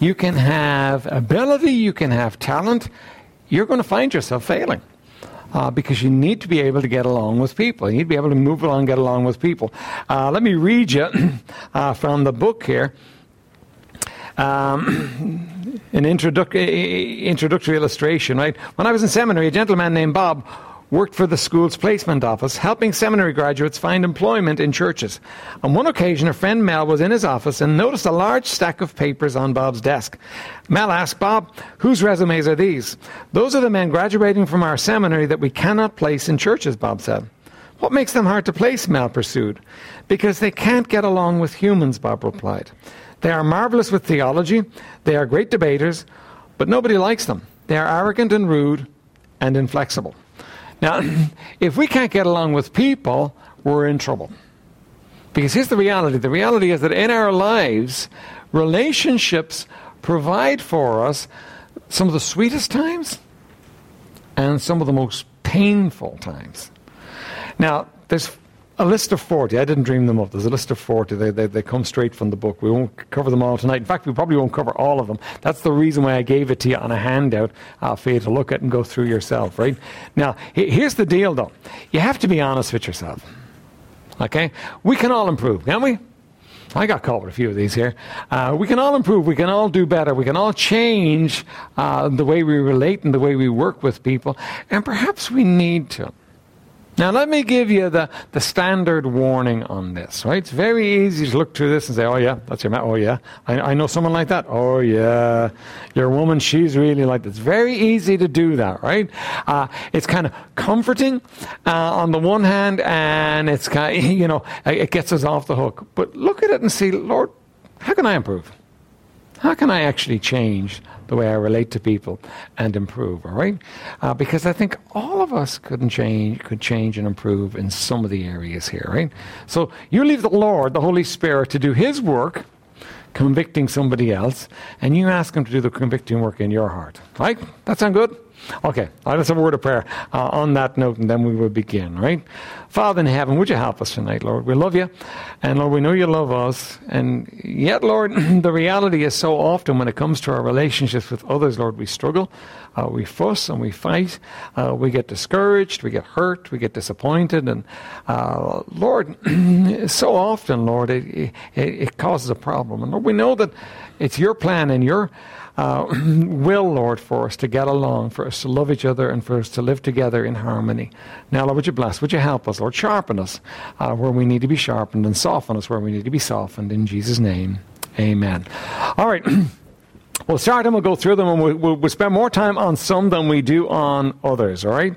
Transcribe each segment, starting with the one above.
You can have ability, you can have talent, you're going to find yourself failing. Uh, because you need to be able to get along with people. You need to be able to move along, get along with people. Uh, let me read you uh, from the book here. Um, an introduc- introductory illustration, right? When I was in seminary, a gentleman named Bob worked for the school's placement office, helping seminary graduates find employment in churches. On one occasion, a friend Mel was in his office and noticed a large stack of papers on Bob's desk. Mel asked Bob, Whose resumes are these? Those are the men graduating from our seminary that we cannot place in churches, Bob said. What makes them hard to place? Mel pursued. Because they can't get along with humans, Bob replied. They are marvelous with theology, they are great debaters, but nobody likes them. They are arrogant and rude and inflexible. Now, if we can't get along with people, we're in trouble. Because here's the reality the reality is that in our lives, relationships provide for us some of the sweetest times and some of the most painful times. Now, there's a list of 40. I didn't dream them up. There's a list of 40. They, they, they, come straight from the book. We won't cover them all tonight. In fact, we probably won't cover all of them. That's the reason why I gave it to you on a handout uh, for you to look at and go through yourself, right? Now, here's the deal, though. You have to be honest with yourself. Okay? We can all improve, can't we? I got caught with a few of these here. Uh, we can all improve. We can all do better. We can all change uh, the way we relate and the way we work with people. And perhaps we need to. Now, let me give you the, the standard warning on this, right? It's very easy to look through this and say, oh, yeah, that's your man. Oh, yeah. I, I know someone like that. Oh, yeah. Your woman, she's really like that. It's very easy to do that, right? Uh, it's kind of comforting uh, on the one hand, and it's kind of, you know, it gets us off the hook. But look at it and see, Lord, how can I improve? How can I actually change the way I relate to people and improve? All right, uh, because I think all of us couldn't change, could change and improve in some of the areas here. Right. So you leave the Lord, the Holy Spirit, to do His work, convicting somebody else, and you ask Him to do the convicting work in your heart. Right? That sound good? Okay, let's have a word of prayer uh, on that note, and then we will begin, right? Father in heaven, would you help us tonight, Lord? We love you, and Lord, we know you love us, and yet, Lord, the reality is so often when it comes to our relationships with others, Lord, we struggle, uh, we fuss, and we fight, uh, we get discouraged, we get hurt, we get disappointed, and uh, Lord, so often, Lord, it, it, it causes a problem. And Lord, we know that it's your plan and your uh, will, Lord, for us to get along, for us to love each other, and for us to live together in harmony. Now, Lord, would you bless? Would you help us, Lord? Sharpen us uh, where we need to be sharpened, and soften us where we need to be softened. In Jesus' name, amen. All right. We'll start them, we'll go through them and we'll, we'll, we'll, spend more time on some than we do on others, all right?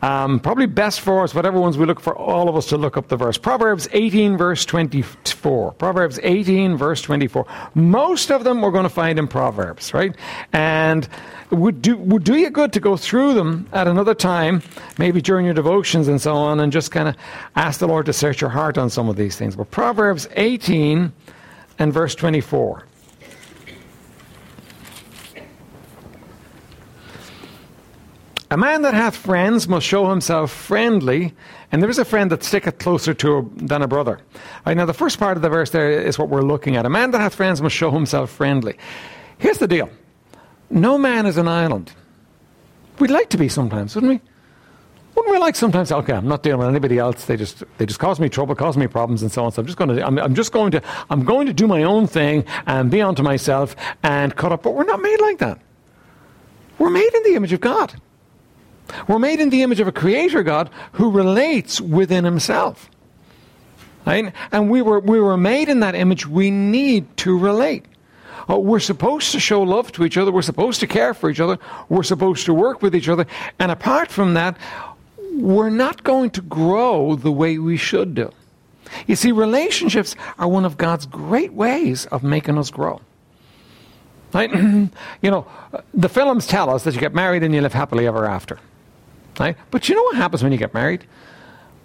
Um, probably best for us, whatever ones we look for, all of us to look up the verse. Proverbs 18, verse 24. Proverbs 18, verse 24. Most of them we're going to find in Proverbs, right? And would do, would do you good to go through them at another time, maybe during your devotions and so on, and just kind of ask the Lord to search your heart on some of these things. But Proverbs 18 and verse 24. A man that hath friends must show himself friendly, and there is a friend that sticketh closer to than a brother. Right, now, the first part of the verse there is what we're looking at. A man that hath friends must show himself friendly. Here's the deal no man is an island. We'd like to be sometimes, wouldn't we? Wouldn't we like sometimes? Okay, I'm not dealing with anybody else. They just they just cause me trouble, cause me problems, and so on. So I'm just going to I'm, I'm just going to I'm going to do my own thing and be onto myself and cut up. But we're not made like that. We're made in the image of God. We're made in the image of a creator God who relates within himself. Right? And we were, we were made in that image. We need to relate. Oh, we're supposed to show love to each other. We're supposed to care for each other. We're supposed to work with each other. And apart from that, we're not going to grow the way we should do. You see, relationships are one of God's great ways of making us grow. Right? you know, uh, the films tell us that you get married and you live happily ever after. Right? But you know what happens when you get married?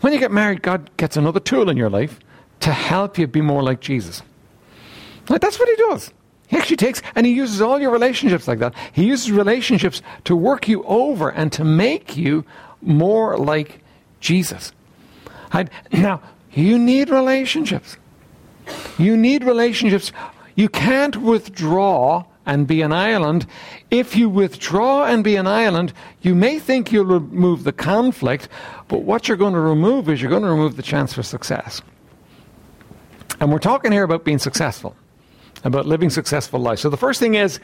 When you get married, God gets another tool in your life to help you be more like Jesus. Right? That's what He does. He actually takes, and He uses all your relationships like that. He uses relationships to work you over and to make you more like Jesus. Right? Now, you need relationships. You need relationships. You can't withdraw and be an island. If you withdraw and be an island, you may think you'll remove the conflict, but what you're going to remove is you're going to remove the chance for success. And we're talking here about being successful, about living successful life. So the first thing is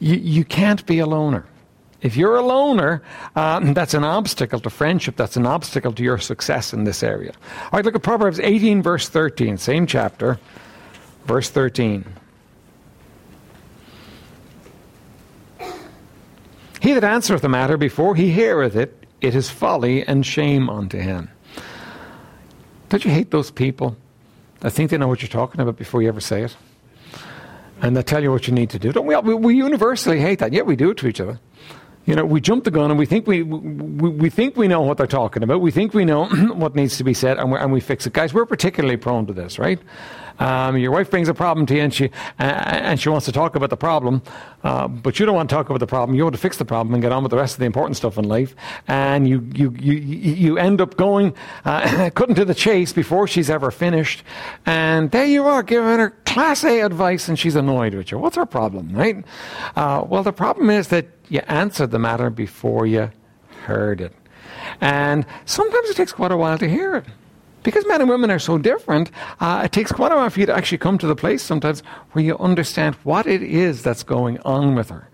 you, you can't be a loner. If you're a loner, um, that's an obstacle to friendship. That's an obstacle to your success in this area. All right, look at Proverbs 18, verse 13, same chapter, verse 13. He that answereth a matter before he heareth it, it is folly and shame unto him. Don't you hate those people that think they know what you're talking about before you ever say it? And they tell you what you need to do. Don't we, we, we universally hate that. Yet we do it to each other. You know, we jump the gun and we think we, we, we think we know what they're talking about. We think we know what needs to be said and, and we fix it. Guys, we're particularly prone to this, right? Um, your wife brings a problem to you and she, and she wants to talk about the problem, uh, but you don't want to talk about the problem. You want to fix the problem and get on with the rest of the important stuff in life. And you, you, you, you end up going, uh, cutting to the chase before she's ever finished. And there you are giving her class A advice and she's annoyed with you. What's her problem, right? Uh, well, the problem is that you answered the matter before you heard it. And sometimes it takes quite a while to hear it. Because men and women are so different, uh, it takes quite a while for you to actually come to the place sometimes where you understand what it is that's going on with her.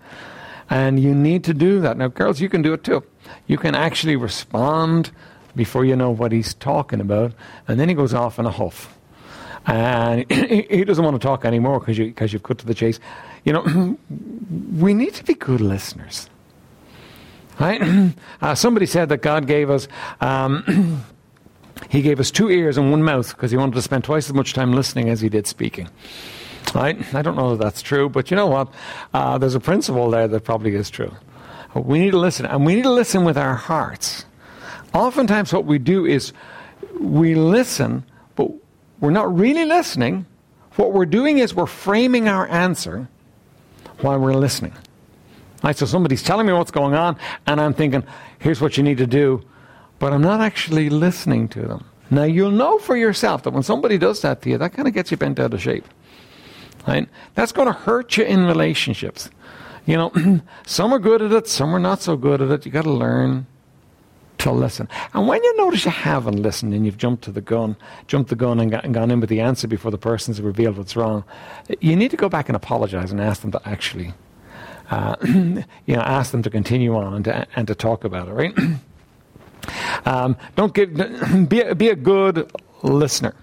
And you need to do that. Now, girls, you can do it too. You can actually respond before you know what he's talking about, and then he goes off in a huff. And he doesn't want to talk anymore because you, you've cut to the chase. You know, we need to be good listeners. Right? Uh, somebody said that God gave us. Um, He gave us two ears and one mouth because he wanted to spend twice as much time listening as he did speaking. Right? I don't know that that's true, but you know what? Uh, there's a principle there that probably is true. We need to listen, and we need to listen with our hearts. Oftentimes, what we do is we listen, but we're not really listening. What we're doing is we're framing our answer while we're listening. Right? So somebody's telling me what's going on, and I'm thinking, here's what you need to do but I'm not actually listening to them. Now, you'll know for yourself that when somebody does that to you, that kind of gets you bent out of shape. Right? That's going to hurt you in relationships. You know, some are good at it, some are not so good at it. You've got to learn to listen. And when you notice you haven't listened and you've jumped to the gun, jumped the gun and, got, and gone in with the answer before the person's revealed what's wrong, you need to go back and apologize and ask them to actually, uh, you know, ask them to continue on and to, and to talk about it, right? Um, don't give, be, a, be a good listener.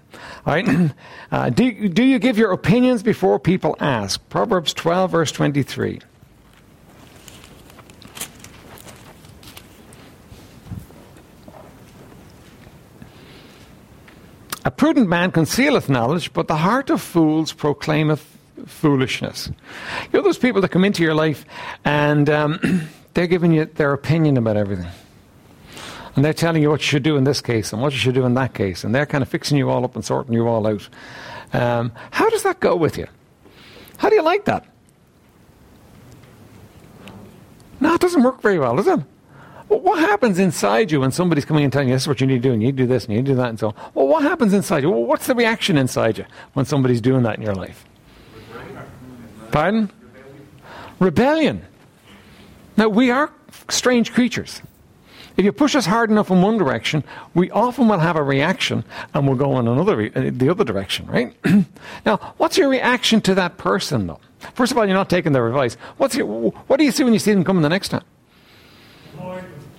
All right? Uh, do, do you give your opinions before people ask? Proverbs 12, verse 23. A prudent man concealeth knowledge, but the heart of fools proclaimeth foolishness. You know those people that come into your life and um, they're giving you their opinion about everything. And they're telling you what you should do in this case and what you should do in that case. And they're kind of fixing you all up and sorting you all out. Um, how does that go with you? How do you like that? No, it doesn't work very well, does it? Well, what happens inside you when somebody's coming and telling you this is what you need to do and you do this and you do that and so on? Well, what happens inside you? Well, what's the reaction inside you when somebody's doing that in your life? Pardon? Rebellion. Now, we are strange creatures. If you push us hard enough in one direction, we often will have a reaction and we'll go in another, uh, the other direction, right? now, what's your reaction to that person, though? First of all, you're not taking their advice. What's your, what do you see when you see them coming the next time?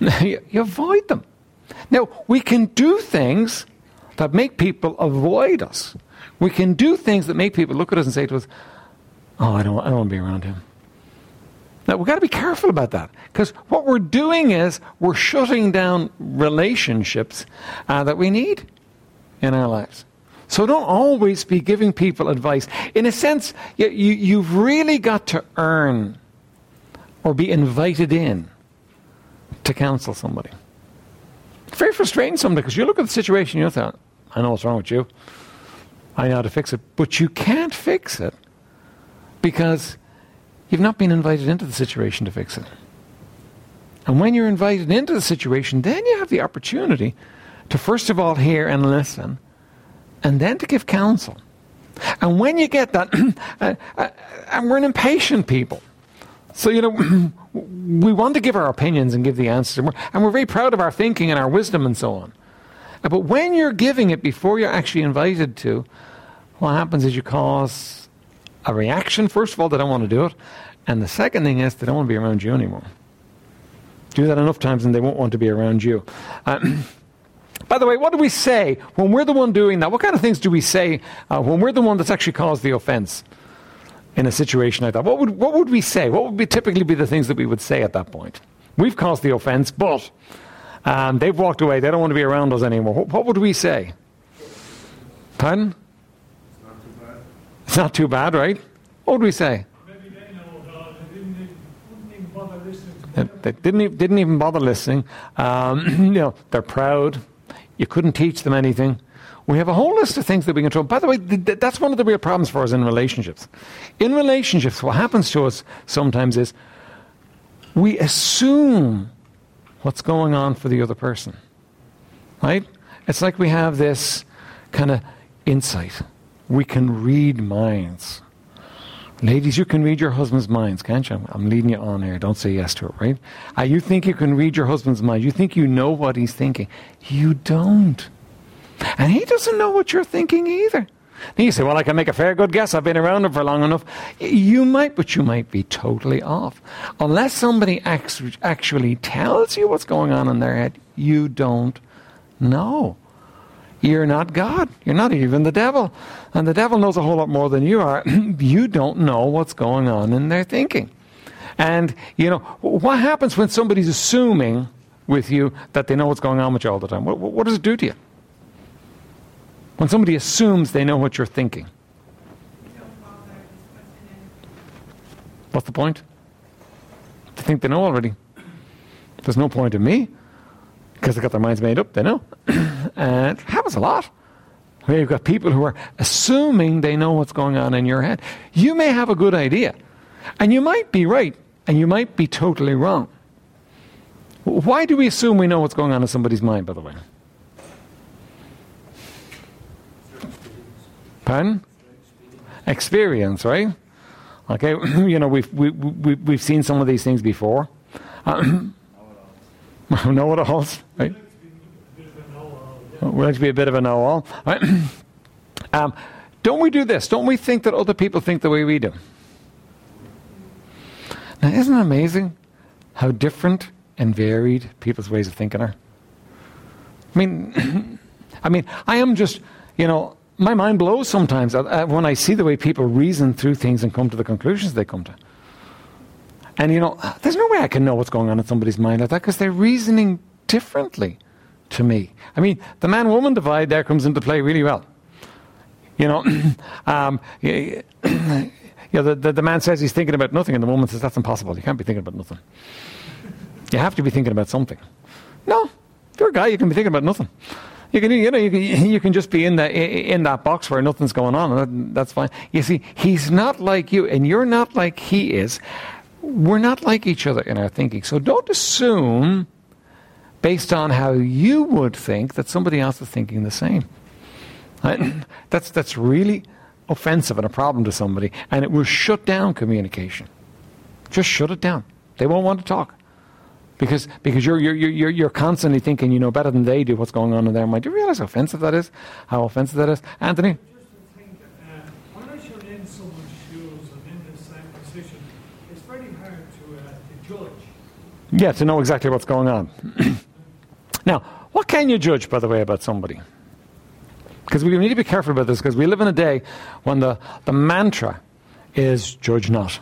you, you avoid them. Now, we can do things that make people avoid us. We can do things that make people look at us and say to us, Oh, I don't, I don't want to be around him. Now, we've got to be careful about that because what we're doing is we're shutting down relationships uh, that we need in our lives. So don't always be giving people advice. In a sense, you, you, you've really got to earn or be invited in to counsel somebody. It's very frustrating sometimes because you look at the situation and you thought, I know what's wrong with you. I know how to fix it. But you can't fix it because You've not been invited into the situation to fix it. And when you're invited into the situation, then you have the opportunity to first of all hear and listen, and then to give counsel. And when you get that, uh, uh, and we're an impatient people, So, you know, we want to give our opinions and give the answers, and we're, and we're very proud of our thinking and our wisdom and so on. Uh, but when you're giving it before you're actually invited to, what happens is you cause a reaction. First of all, they don't want to do it. And the second thing is they don't want to be around you anymore. Do that enough times and they won't want to be around you. Uh, by the way, what do we say when we're the one doing that? What kind of things do we say uh, when we're the one that's actually caused the offense in a situation like that? What would, what would we say? What would be typically be the things that we would say at that point? We've caused the offense, but um, they've walked away. They don't want to be around us anymore. What, what would we say? Pardon? It's not too bad. It's not too bad, right? What would we say? They know God. They didn't even, wouldn't even bother listening to They, them. they didn't, didn't even bother listening. Um, you know, they're proud. You couldn't teach them anything. We have a whole list of things that we control. By the way, th- th- that's one of the real problems for us in relationships. In relationships, what happens to us sometimes is we assume what's going on for the other person. Right? It's like we have this kind of insight. We can read minds. Ladies, you can read your husband's minds, can't you? I'm, leading you on here. Don't say yes to it, right? Uh, you think you can read your husband's mind. You think you know what he's thinking. You don't. And he doesn't know what you're thinking either. Then you say, well, I can make a fair good guess. I've been around him for long enough. You might, but you might be totally off. Unless somebody act- actually tells you what's going on in their head, you don't know. You're not God. You're not even the devil. And the devil knows a whole lot more than you are. you don't know what's going on in their thinking. And, you know, what happens when somebody's assuming with you that they know what's going on with you all the time? What, what does it do to you? When somebody assumes they know what you're thinking, what's the point? They think they know already. There's no point in me because they've got their minds made up. They know. and it happens a lot. Where you've got people who are assuming they know what's going on in your head. You may have a good idea, and you might be right, and you might be totally wrong. Why do we assume we know what's going on in somebody's mind, by the way? Pardon? Experience, right? Okay, you know, we've, we, we, we've seen some of these things before. Know it alls, right? Know-all. We like to be a bit of a know all. Right? um, don't we do this? Don't we think that other people think the way we do? Now, isn't it amazing how different and varied people's ways of thinking are? I mean, I mean, I am just, you know, my mind blows sometimes uh, uh, when I see the way people reason through things and come to the conclusions they come to. And, you know, there's no way I can know what's going on in somebody's mind like that because they're reasoning differently to me. I mean, the man woman divide there comes into play really well. You know, um, y- yeah, the, the, the man says he's thinking about nothing, and the woman says that's impossible. You can't be thinking about nothing. You have to be thinking about something. No, if you're a guy, you can be thinking about nothing. You can, you know, you can, you can just be in that in that box where nothing's going on, and that, that's fine. You see, he's not like you, and you're not like he is. We're not like each other in our thinking. So don't assume, based on how you would think, that somebody else is thinking the same. That's that's really offensive and a problem to somebody, and it will shut down communication. Just shut it down. They won't want to talk because because you're you're you're you're constantly thinking you know better than they do what's going on in their mind. Do you realize how offensive that is? How offensive that is, Anthony? Just to think, uh, when I you're in someone's shoes and in the same position, it's very hard to, uh, to judge. Yeah, to know exactly what's going on. now, what can you judge, by the way, about somebody? Because we need to be careful about this because we live in a day when the, the mantra is judge not.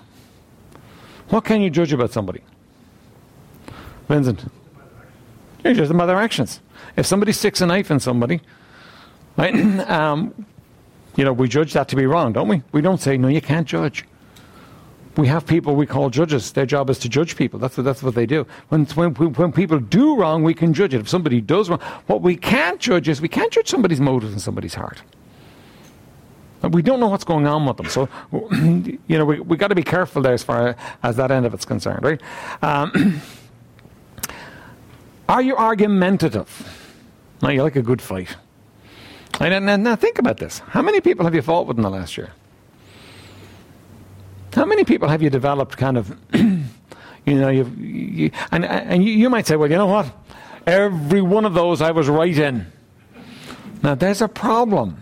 What can you judge about somebody? Vincent? You judge them by their actions. If somebody sticks a knife in somebody, right, um, you know, we judge that to be wrong, don't we? We don't say, no, you can't judge. We have people we call judges. Their job is to judge people. That's what, that's what they do. When, when, when people do wrong, we can judge it. If somebody does wrong, what we can't judge is we can't judge somebody's motives and somebody's heart. And We don't know what's going on with them. So, you know, we, we got to be careful there as far as that end of it's concerned, right? Um, are you argumentative? Now, you like a good fight. And now think about this. How many people have you fought with in the last year? How many people have you developed kind of You know, you've, you, and, and you, you might say, well, you know what? Every one of those I was right in. Now, there's a problem.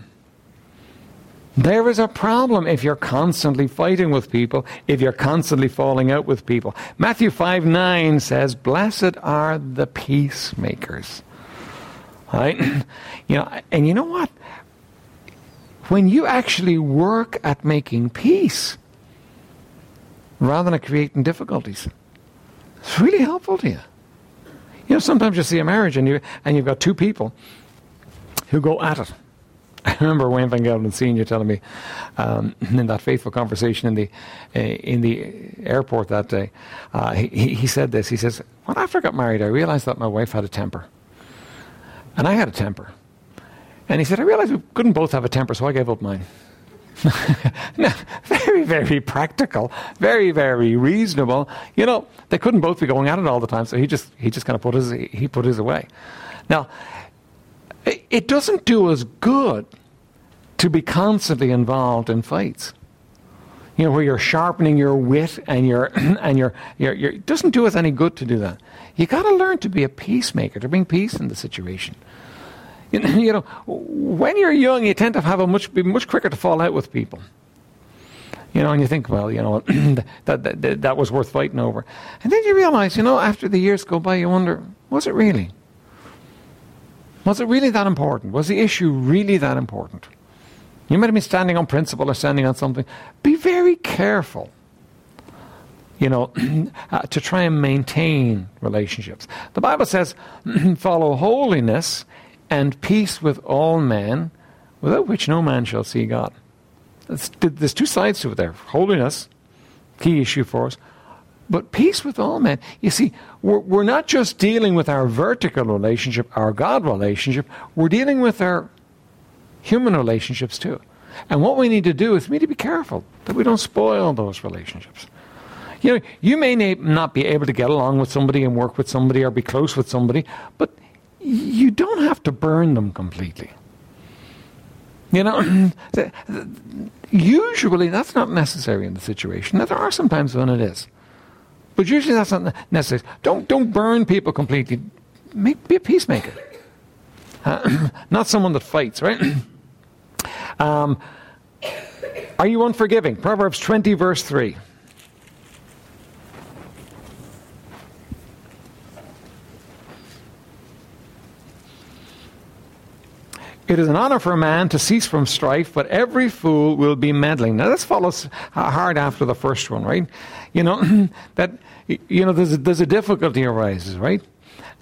There is a problem if you're constantly fighting with people, if you're constantly falling out with people. Matthew 5 9 says, Blessed are the peacemakers. Right? you know, and you know what? When you actually work at making peace rather than creating difficulties, it's really helpful to you. You know, sometimes you see a marriage and, you, and you've got two people who go at it. I remember Wayne Van Gelder Senior telling me um, in that faithful conversation in the uh, in the airport that day. Uh, he, he said this. He says, "When I first got married, I realized that my wife had a temper, and I had a temper." And he said, "I realized we couldn't both have a temper, so I gave up mine." No, very, very practical, very, very reasonable. You know, they couldn't both be going at it all the time, so he just he just kind of put his he put his away. Now, it doesn't do us good to be constantly involved in fights. You know, where you're sharpening your wit and your and your, your, your it doesn't do us any good to do that. You got to learn to be a peacemaker, to bring peace in the situation. You know, when you're young, you tend to have a much be much quicker to fall out with people. You know, and you think, well, you know, that, that, that, was worth fighting over. And then you realize, you know, after the years go by, you wonder, was it really? Was it really that important? Was the issue really that important? You might have been standing on principle or standing on something. Be very careful, you know, uh, to try and maintain relationships. The Bible says, follow holiness and peace with all men, without which no man shall see God. there's two sides to it there. Holiness, key issue for us, but peace with all men. You see, we're, we're not just dealing with our vertical relationship, our God relationship, we're dealing with our human relationships too. And what we need to do is we need to be careful that we don't spoil those relationships. You know, you may not be able to get along with somebody and work with somebody or be close with somebody, but you don't have to burn them completely. You know, usually that's not necessary in the situation. Now, there are some times when it is. But usually that's not necessary. Don't, don't burn people completely. Make, be a peacemaker. Uh, not someone that fights, right? um, are you unforgiving? Proverbs 20, verse 3. It is an honor for a man to cease from strife, but every fool will be meddling. Now, this follows hard after the first one, right? You know, that, you know, there's a, there's a difficulty arises, right?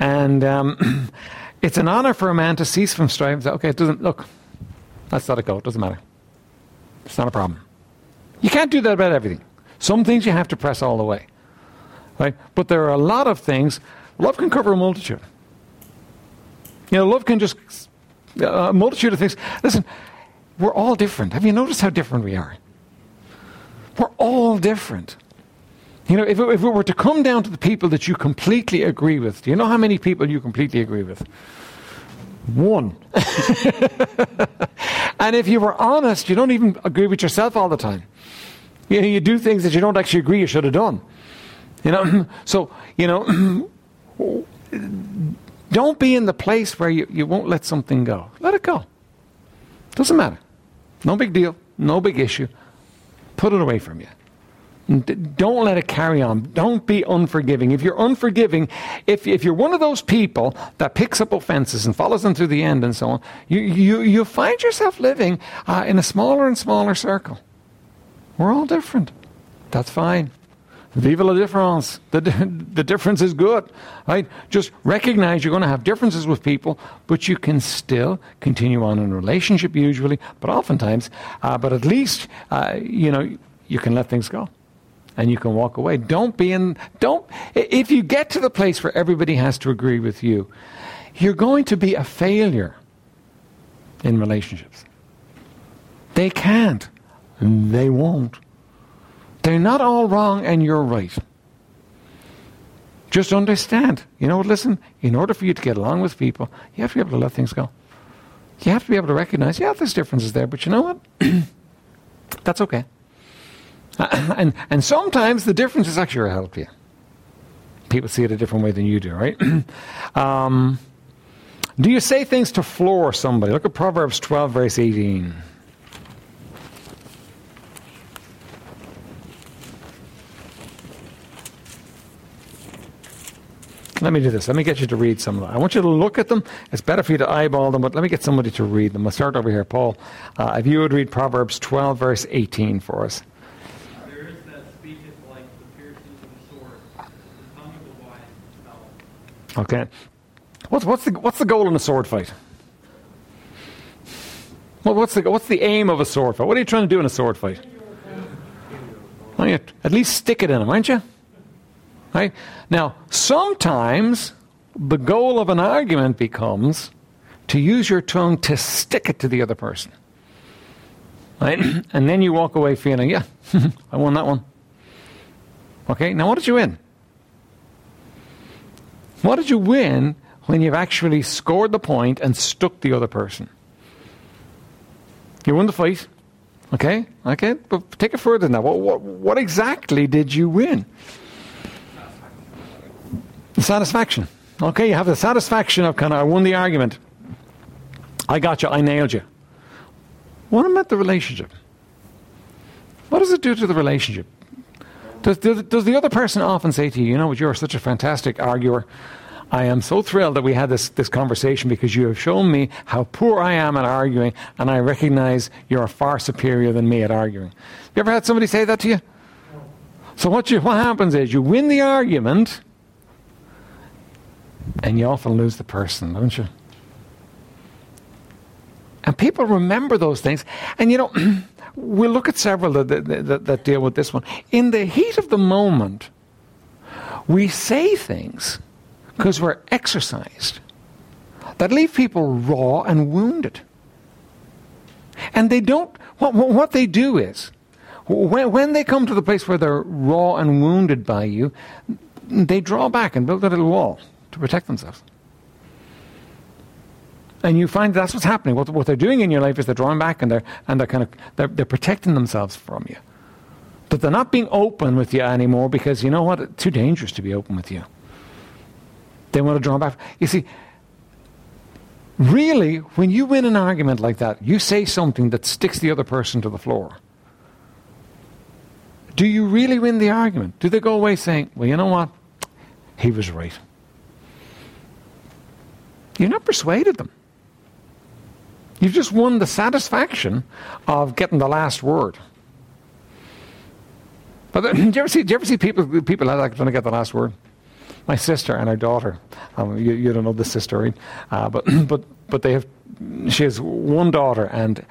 And um, it's an honor for a man to cease from strife. Okay, it doesn't, look, let's let it go. It doesn't matter. It's not a problem. You can't do that about everything. Some things you have to press all the way, right? But there are a lot of things, love can cover a multitude. You know, love can just Uh, a multitude of things. Listen, we're all different. Have you noticed how different we are? We're all different. You know, if it, if it were to come down to the people that you completely agree with, do you know how many people you completely agree with? One. and if you were honest, you don't even agree with yourself all the time. You know, you do things that you don't actually agree you should have done. You know, so, you know, Don't be in the place where you, you won't let something go. Let it go. Doesn't matter. No big deal. No big issue. Put it away from you. Don't let it carry on. Don't be unforgiving. If you're unforgiving, if, if you're one of those people that picks up offenses and follows them to the end and so on, you, you, you find yourself living uh, in a smaller and smaller circle. We're all different. That's fine. Vive la différence. The, the difference is good. Right? Just recognize you're going to have differences with people, but you can still continue on in a relationship usually, but oftentimes, uh, but at least, uh, you know, you can let things go. And you can walk away. Don't be in, don't, if you get to the place where everybody has to agree with you, you're going to be a failure in relationships. They can't. They won't. They're not all wrong and you're right. Just understand. You know, what, listen, in order for you to get along with people, you have to be able to let things go. You have to be able to recognize, yeah, there's differences there, but you know what? That's okay. and, and sometimes the differences actually help you. people see it a different way than you do, right? um, do you say things to floor somebody? Look at Proverbs 12, verse 18. Let me do this. Let me get you to read some of them. I want you to look at them. It's better for you to eyeball them, but let me get somebody to read them. I'll start over here. Paul, uh, if you would read Proverbs 12, verse 18 for us. There is that speaketh like the piercings of a sword, the tongue of the wise. Okay. What's, what's, the, what's the goal in a sword fight? Well, what's, the, what's the aim of a sword fight? What are you trying to do in a sword fight? Well, at least stick it in them, aren't you? Right? Now, sometimes the goal of an argument becomes to use your tongue to stick it to the other person. Right? And then you walk away feeling, yeah, I won that one. Okay, now what did you win? What did you win when you've actually scored the point and stuck the other person? You won the fight. Okay? Okay? But take it further than that. What, what, what exactly did you win? The satisfaction. Okay, you have the satisfaction of kind of, I won the argument. I got you, I nailed you. What about the relationship? What does it do to the relationship? Does, does, does the other person often say to you, you know what, you're such a fantastic arguer. I am so thrilled that we had this, this conversation because you have shown me how poor I am at arguing, and I recognize you're far superior than me at arguing. You ever had somebody say that to you? So what, you, what happens is you win the argument, and you often lose the person, don't you? And people remember those things. And you know, we'll look at several that, that, that, that, deal with this one. In the heat of the moment, we say things because we're exercised that leave people raw and wounded. And they don't, what, what they do is, when, when they come to the place where they're raw and wounded by you, they draw back and build a little wall to protect themselves. And you find that's what's happening. What, what they're doing in your life is they're drawing back and they're, and they're kind of they're, they're protecting themselves from you. But they're not being open with you anymore because you know what? It's too dangerous to be open with you. They want to draw back. You see, really, when you win an argument like that, you say something that sticks the other person to the floor. Do you really win the argument? Do they go away saying, well, you know what? He was right. You've not persuaded them. You've just won the satisfaction of getting the last word. But do you ever see, do you ever see people, people like trying to get the last word? My sister and her daughter, um, you, you, don't know this sister, right? Uh, but, but, but they have, she has one daughter and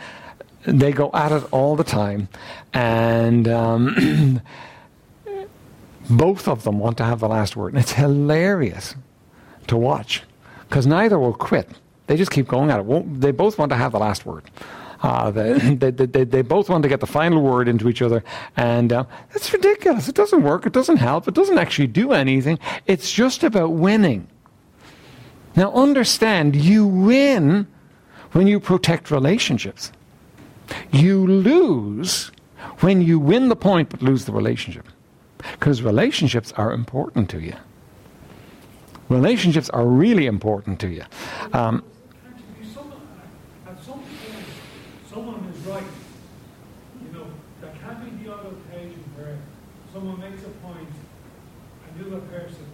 they go at it all the time. And um, both of them want to have the last word. And it's hilarious to watch because neither will quit. They just keep going at it. Won't, they both want to have the last word. Uh, they, they, they, they, both want to get the final word into each other. And uh, it's ridiculous. It doesn't work. It doesn't help. It doesn't actually do anything. It's just about winning. Now, understand, you win when you protect relationships. You lose when you win the point but lose the relationship. Because relationships are important to you. Relationships are really important to you. Um, someone, at some point, someone is right. You know, there can be the other occasion where someone makes a point and the other person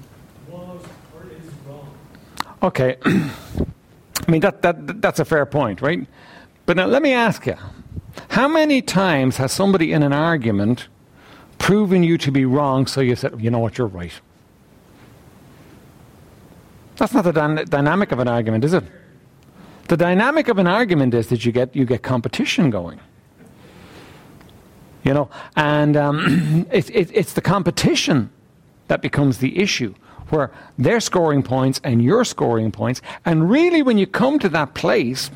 was or is wrong. Okay. I mean, that, that, that's a fair point, right? But now let me ask you how many times has somebody in an argument proven you to be wrong so you said, you know what, you're right? That's not the dy- dynamic of an argument, is it? The dynamic of an argument is that you get you get competition going. You know, and um, it, it, it's the competition that becomes the issue, where they're scoring points and you're scoring points, and really, when you come to that place,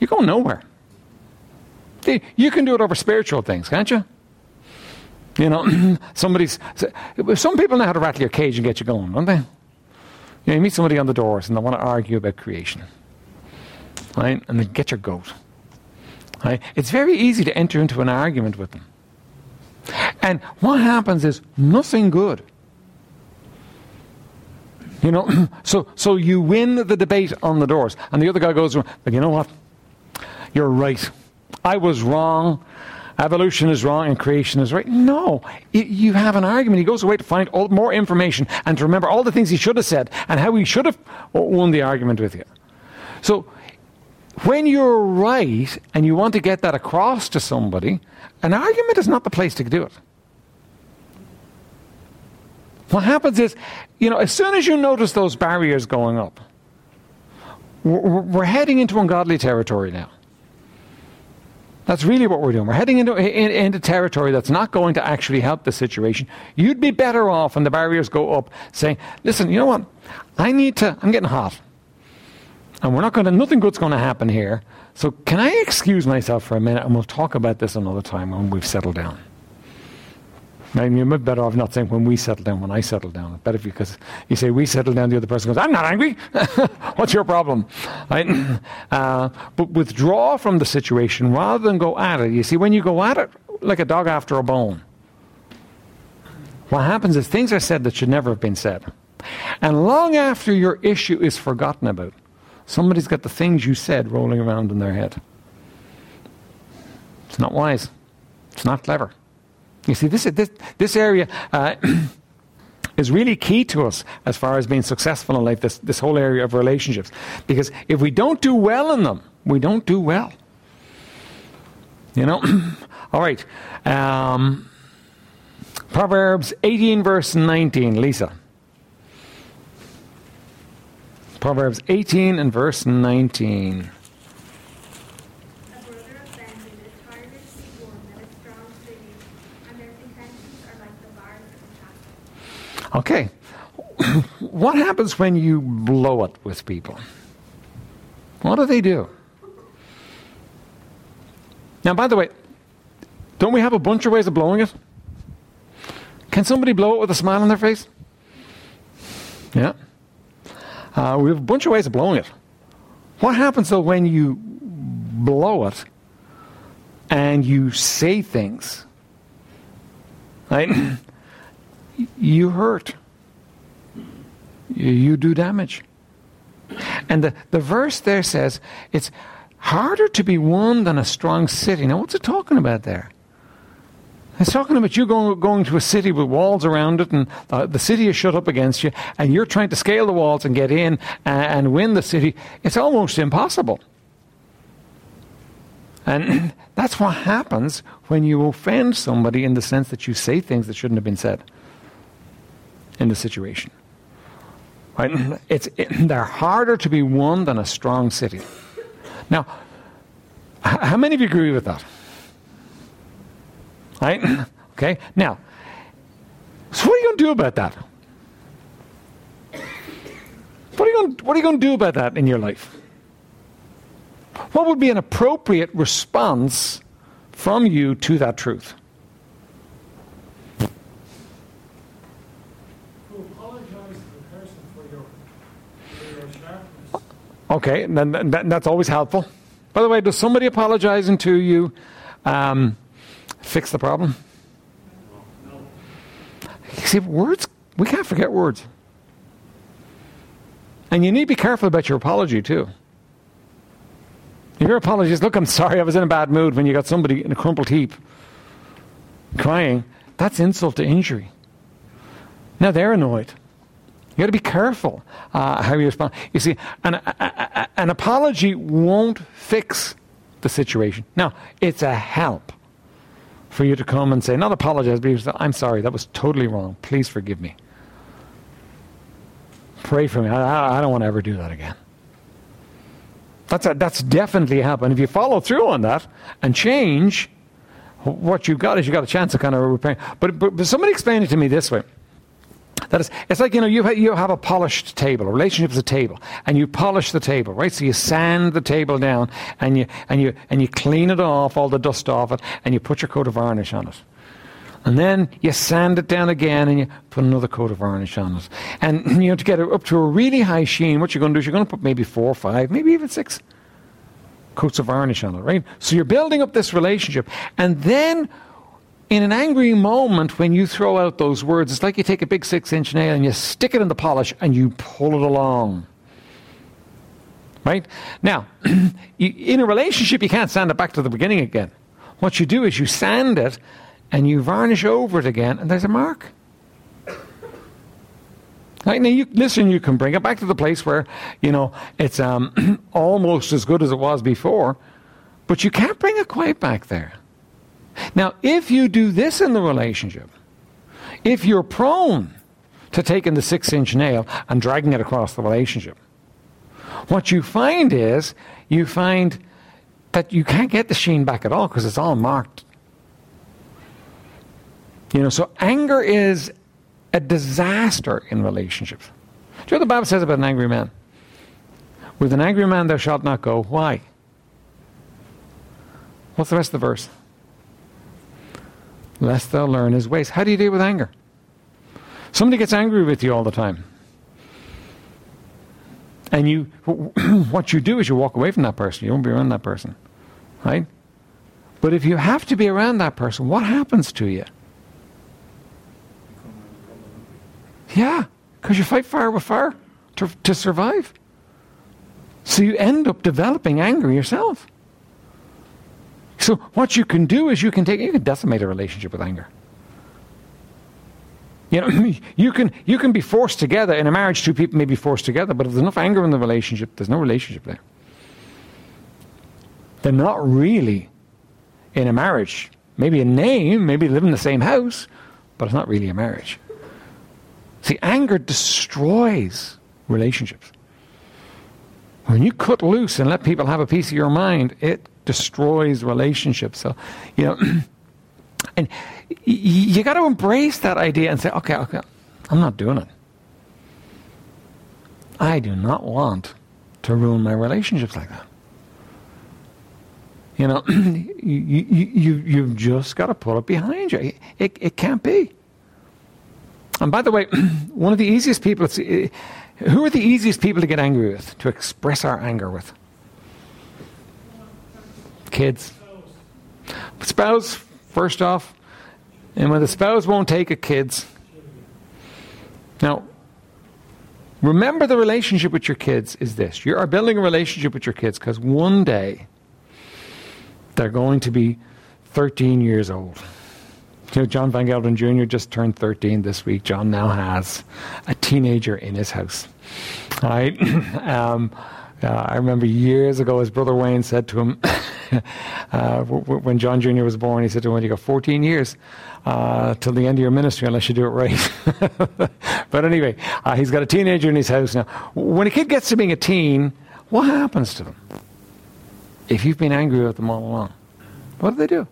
you go nowhere. You can do it over spiritual things, can't you? You know, somebody's. Some people know how to rattle your cage and get you going, don't they? You, know, you meet somebody on the doors and they want to argue about creation, right? And they get your goat. Right? It's very easy to enter into an argument with them. And what happens is nothing good You know, so so you win the debate on the doors, and the other guy goes, "But you know what? You're right. I was wrong. Evolution is wrong and creation is right." No, you have an argument. He goes away to find all, more information and to remember all the things he should have said and how he should have won the argument with you. So when you're right and you want to get that across to somebody, an argument is not the place to do it. What happens is, you know, as soon as you notice those barriers going up, we're heading into ungodly territory now. That's really what we're doing. We're heading into, in, into territory that's not going to actually help the situation. You'd be better off when the barriers go up saying, listen, you know what? I need to, I'm getting hot. And we're not going to, nothing good's going to happen here. So can I excuse myself for a minute and we'll talk about this another time when we've settled down? Mean, you're better off not saying when we settle down, when I settle down. Better because you say we settle down, the other person goes, I'm not angry. What's your problem? Right? Uh, but withdraw from the situation rather than go at it. You see, when you go at it like a dog after a bone, what happens is things are said that should never have been said. And long after your issue is forgotten about, somebody's got the things you said rolling around in their head. It's not wise. It's not clever. You see, this, this, this area uh, is really key to us as far as being successful in life, this, this whole area of relationships. Because if we don't do well in them, we don't do well. You know? All right. Um, Proverbs 18, verse 19. Lisa. Proverbs 18 and verse 19. Okay. what happens when you blow it with people? What do they do? Now, by the way, don't we have a bunch of ways of blowing it? Can somebody blow it with a smile on their face? Yeah. Uh, we have a bunch of ways of blowing it. What happens though when you blow it and you say things? Right? you hurt. You do damage. And the, the verse there says it's harder to be won than a strong city. Now, what's it talking about there? It's talking about you going, going to a city with walls around it, and uh, the city is shut up against you, and you're trying to scale the walls and get in and, and win the city. It's almost impossible. And that's what happens when you offend somebody in the sense that you say things that shouldn't have been said in the situation. Right? It's, it, they're harder to be won than a strong city. Now, how many of you agree with that? Right? Okay? Now, so what are you going to do about that? What are, you going, what are you going to do about that in your life? What would be an appropriate response from you to that truth? Okay, then that, that's always helpful. By the way, does somebody apologizing to you um, fix the problem? No. See, words, we can't forget words. And you need to be careful about your apology, too. If your apology is, look, I'm sorry, I was in a bad mood when you got somebody in a crumpled heap crying, that's insult to injury. Now they're annoyed. You got to be careful uh, how you respond. You see, an, a, an apology won't fix the situation. Now, it's a help for you to come and say, not apologize, but say, I'm sorry, that was totally wrong. Please forgive me. Pray for me. I, I don't want to ever do that again. That's, a, that's definitely a help. If you follow through on that and change, what you've got is you've got a chance of kind of repairing. But, but, but somebody explained it to me this way. That is, it's like, you know, you, ha- you have a polished table. A relationship is a table. And you polish the table, right? So you sand the table down and you, and you, and you clean it off, all the dust off it, and you put your coat of varnish on it. And then you sand it down again and you put another coat of varnish on it. And, you know, to get it up to a really high sheen, what you're going to do is you're going to put maybe four or five, maybe even six coats of varnish on it, right? So you're building up this relationship. And then in an angry moment, when you throw out those words, it's like you take a big six inch nail and you stick it in the polish and you pull it along. Right? Now, in a relationship, you can't sand it back to the beginning again. What you do is you sand it and you varnish over it again, and there's a mark. Right, now, you, listen, you can bring it back to the place where, you know, it's um, almost as good as it was before, but you can't bring it quite back there. Now, if you do this in the relationship, if you're prone to taking the six inch nail and dragging it across the relationship, what you find is you find that you can't get the sheen back at all because it's all marked. You know, so anger is a disaster in relationships. Do you know what the Bible says about an angry man? With an angry man thou shalt not go. Why? What's the rest of the verse? Lest thou learn his ways. How do you deal with anger? Somebody gets angry with you all the time. And you, what you do is you walk away from that person. You won't be around that person. Right? But if you have to be around that person, what happens to you? Yeah, because you fight fire with fire to, to survive. So you end up developing anger yourself. So what you can do is you can take you can decimate a relationship with anger. You know, you can you can be forced together in a marriage. Two people may be forced together, but if there's enough anger in the relationship, there's no relationship there. They're not really in a marriage. Maybe a name, maybe live in the same house, but it's not really a marriage. See, anger destroys relationships. When you cut loose and let people have a piece of your mind, it destroys relationships. So, you know, and you got to embrace that idea and say, okay, okay, I'm not doing it. I do not want to ruin my relationships like that. You know, you, you, you, you've just got to put it behind you. It, it, can't be. And by the way, one of the easiest people, who are the easiest people to get angry with, to express our anger with? kids. Spouse, first off, and when the spouse won't take it, kids. Now, remember the relationship with your kids is this. You are building a relationship with your kids because one day they're going to be 13 years old. You know, John Van Gelderen Jr. just turned 13 this week. John now has a teenager in his house. All right? um, uh, I remember years ago, his brother Wayne said to him, uh, when John Jr. was born, he said to him, You got 14 years uh, till the end of your ministry unless you do it right. but anyway, uh, he's got a teenager in his house now. When a kid gets to being a teen, what happens to them? If you've been angry with them all along, what do they do?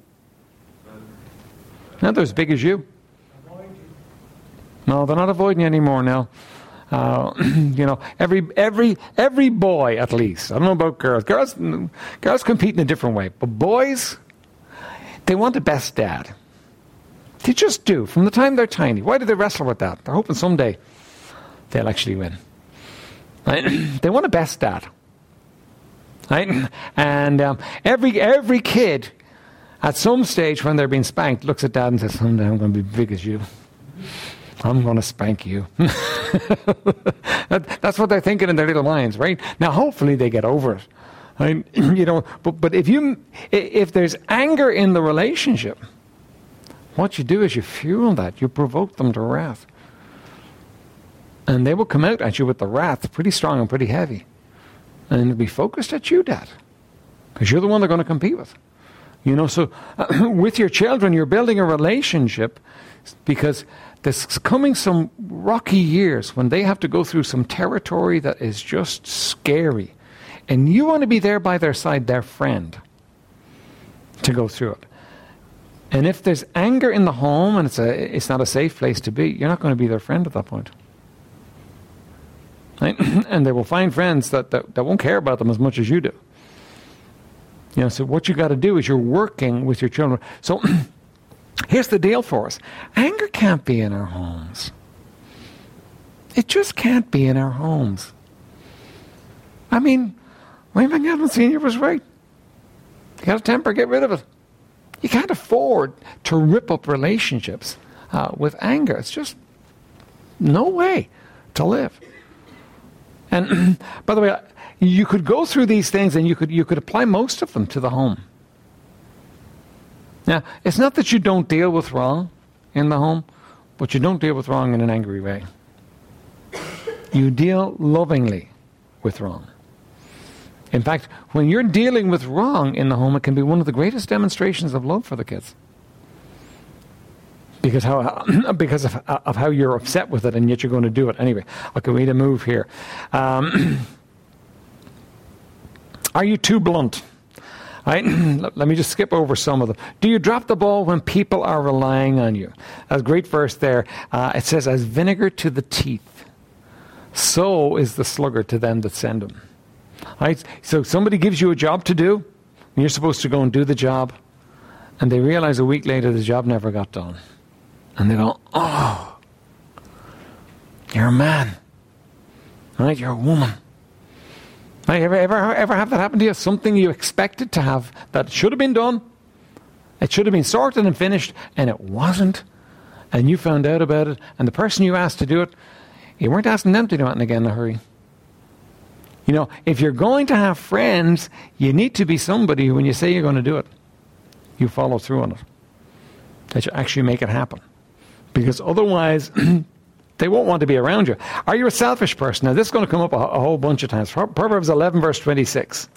Now they're as big as you. No, they're not avoiding you anymore now. Uh, you know, every every every boy at least. I don't know about girls. Girls girls compete in a different way, but boys, they want the best dad. They just do from the time they're tiny. Why do they wrestle with that? They're hoping someday they'll actually win. Right? they want the best dad. Right? And um, every every kid at some stage when they're being spanked looks at dad and says, "Someday I'm going to be big as you." I'm going to spank you. that, that's what they're thinking in their little minds, right? Now, hopefully, they get over it. I, mean, you know, but, but if you if there's anger in the relationship, what you do is you fuel that. You provoke them to wrath, and they will come out at you with the wrath, pretty strong and pretty heavy, and it'll be focused at you, Dad, because you're the one they're going to compete with. You know, so with your children, you're building a relationship because there's coming some rocky years when they have to go through some territory that is just scary. And you want to be there by their side, their friend, to go through it. And if there's anger in the home and it's, a, it's not a safe place to be, you're not going to be their friend at that point. Right? and they will find friends that, that, that won't care about them as much as you do. You know, so what you got to do is you're working with your children. So Here's the deal for us anger can't be in our homes. It just can't be in our homes. I mean, Wayne Van Sr. was right. You got a temper, get rid of it. You can't afford to rip up relationships uh, with anger. It's just no way to live. And by the way, you could go through these things and you could, you could apply most of them to the home. Now, it's not that you don't deal with wrong in the home, but you don't deal with wrong in an angry way. You deal lovingly with wrong. In fact, when you're dealing with wrong in the home, it can be one of the greatest demonstrations of love for the kids. Because how because of, of how you're upset with it, and yet you're going to do it anyway. Okay, we need to move here. Um, are you too blunt? Right? Let me just skip over some of them. Do you drop the ball when people are relying on you? A great verse there. Uh, it says, "As vinegar to the teeth, so is the sluggard to them that send him." Right? So somebody gives you a job to do, and you're supposed to go and do the job, and they realize a week later the job never got done. And they go, Oh, you're a man. Right? You're a woman. Ever, ever, ever have that happen to you? Something you expected to have that should have been done, it should have been sorted and finished, and it wasn't. And you found out about it, and the person you asked to do it, you weren't asking them to do it again in a hurry. You know, if you're going to have friends, you need to be somebody who, when you say you're going to do it, you follow through on it. That you actually make it happen. Because otherwise, they won't want to be around you. Are you a selfish person? Now, this is going to come up a, a whole bunch of times. Proverbs 11, verse 26.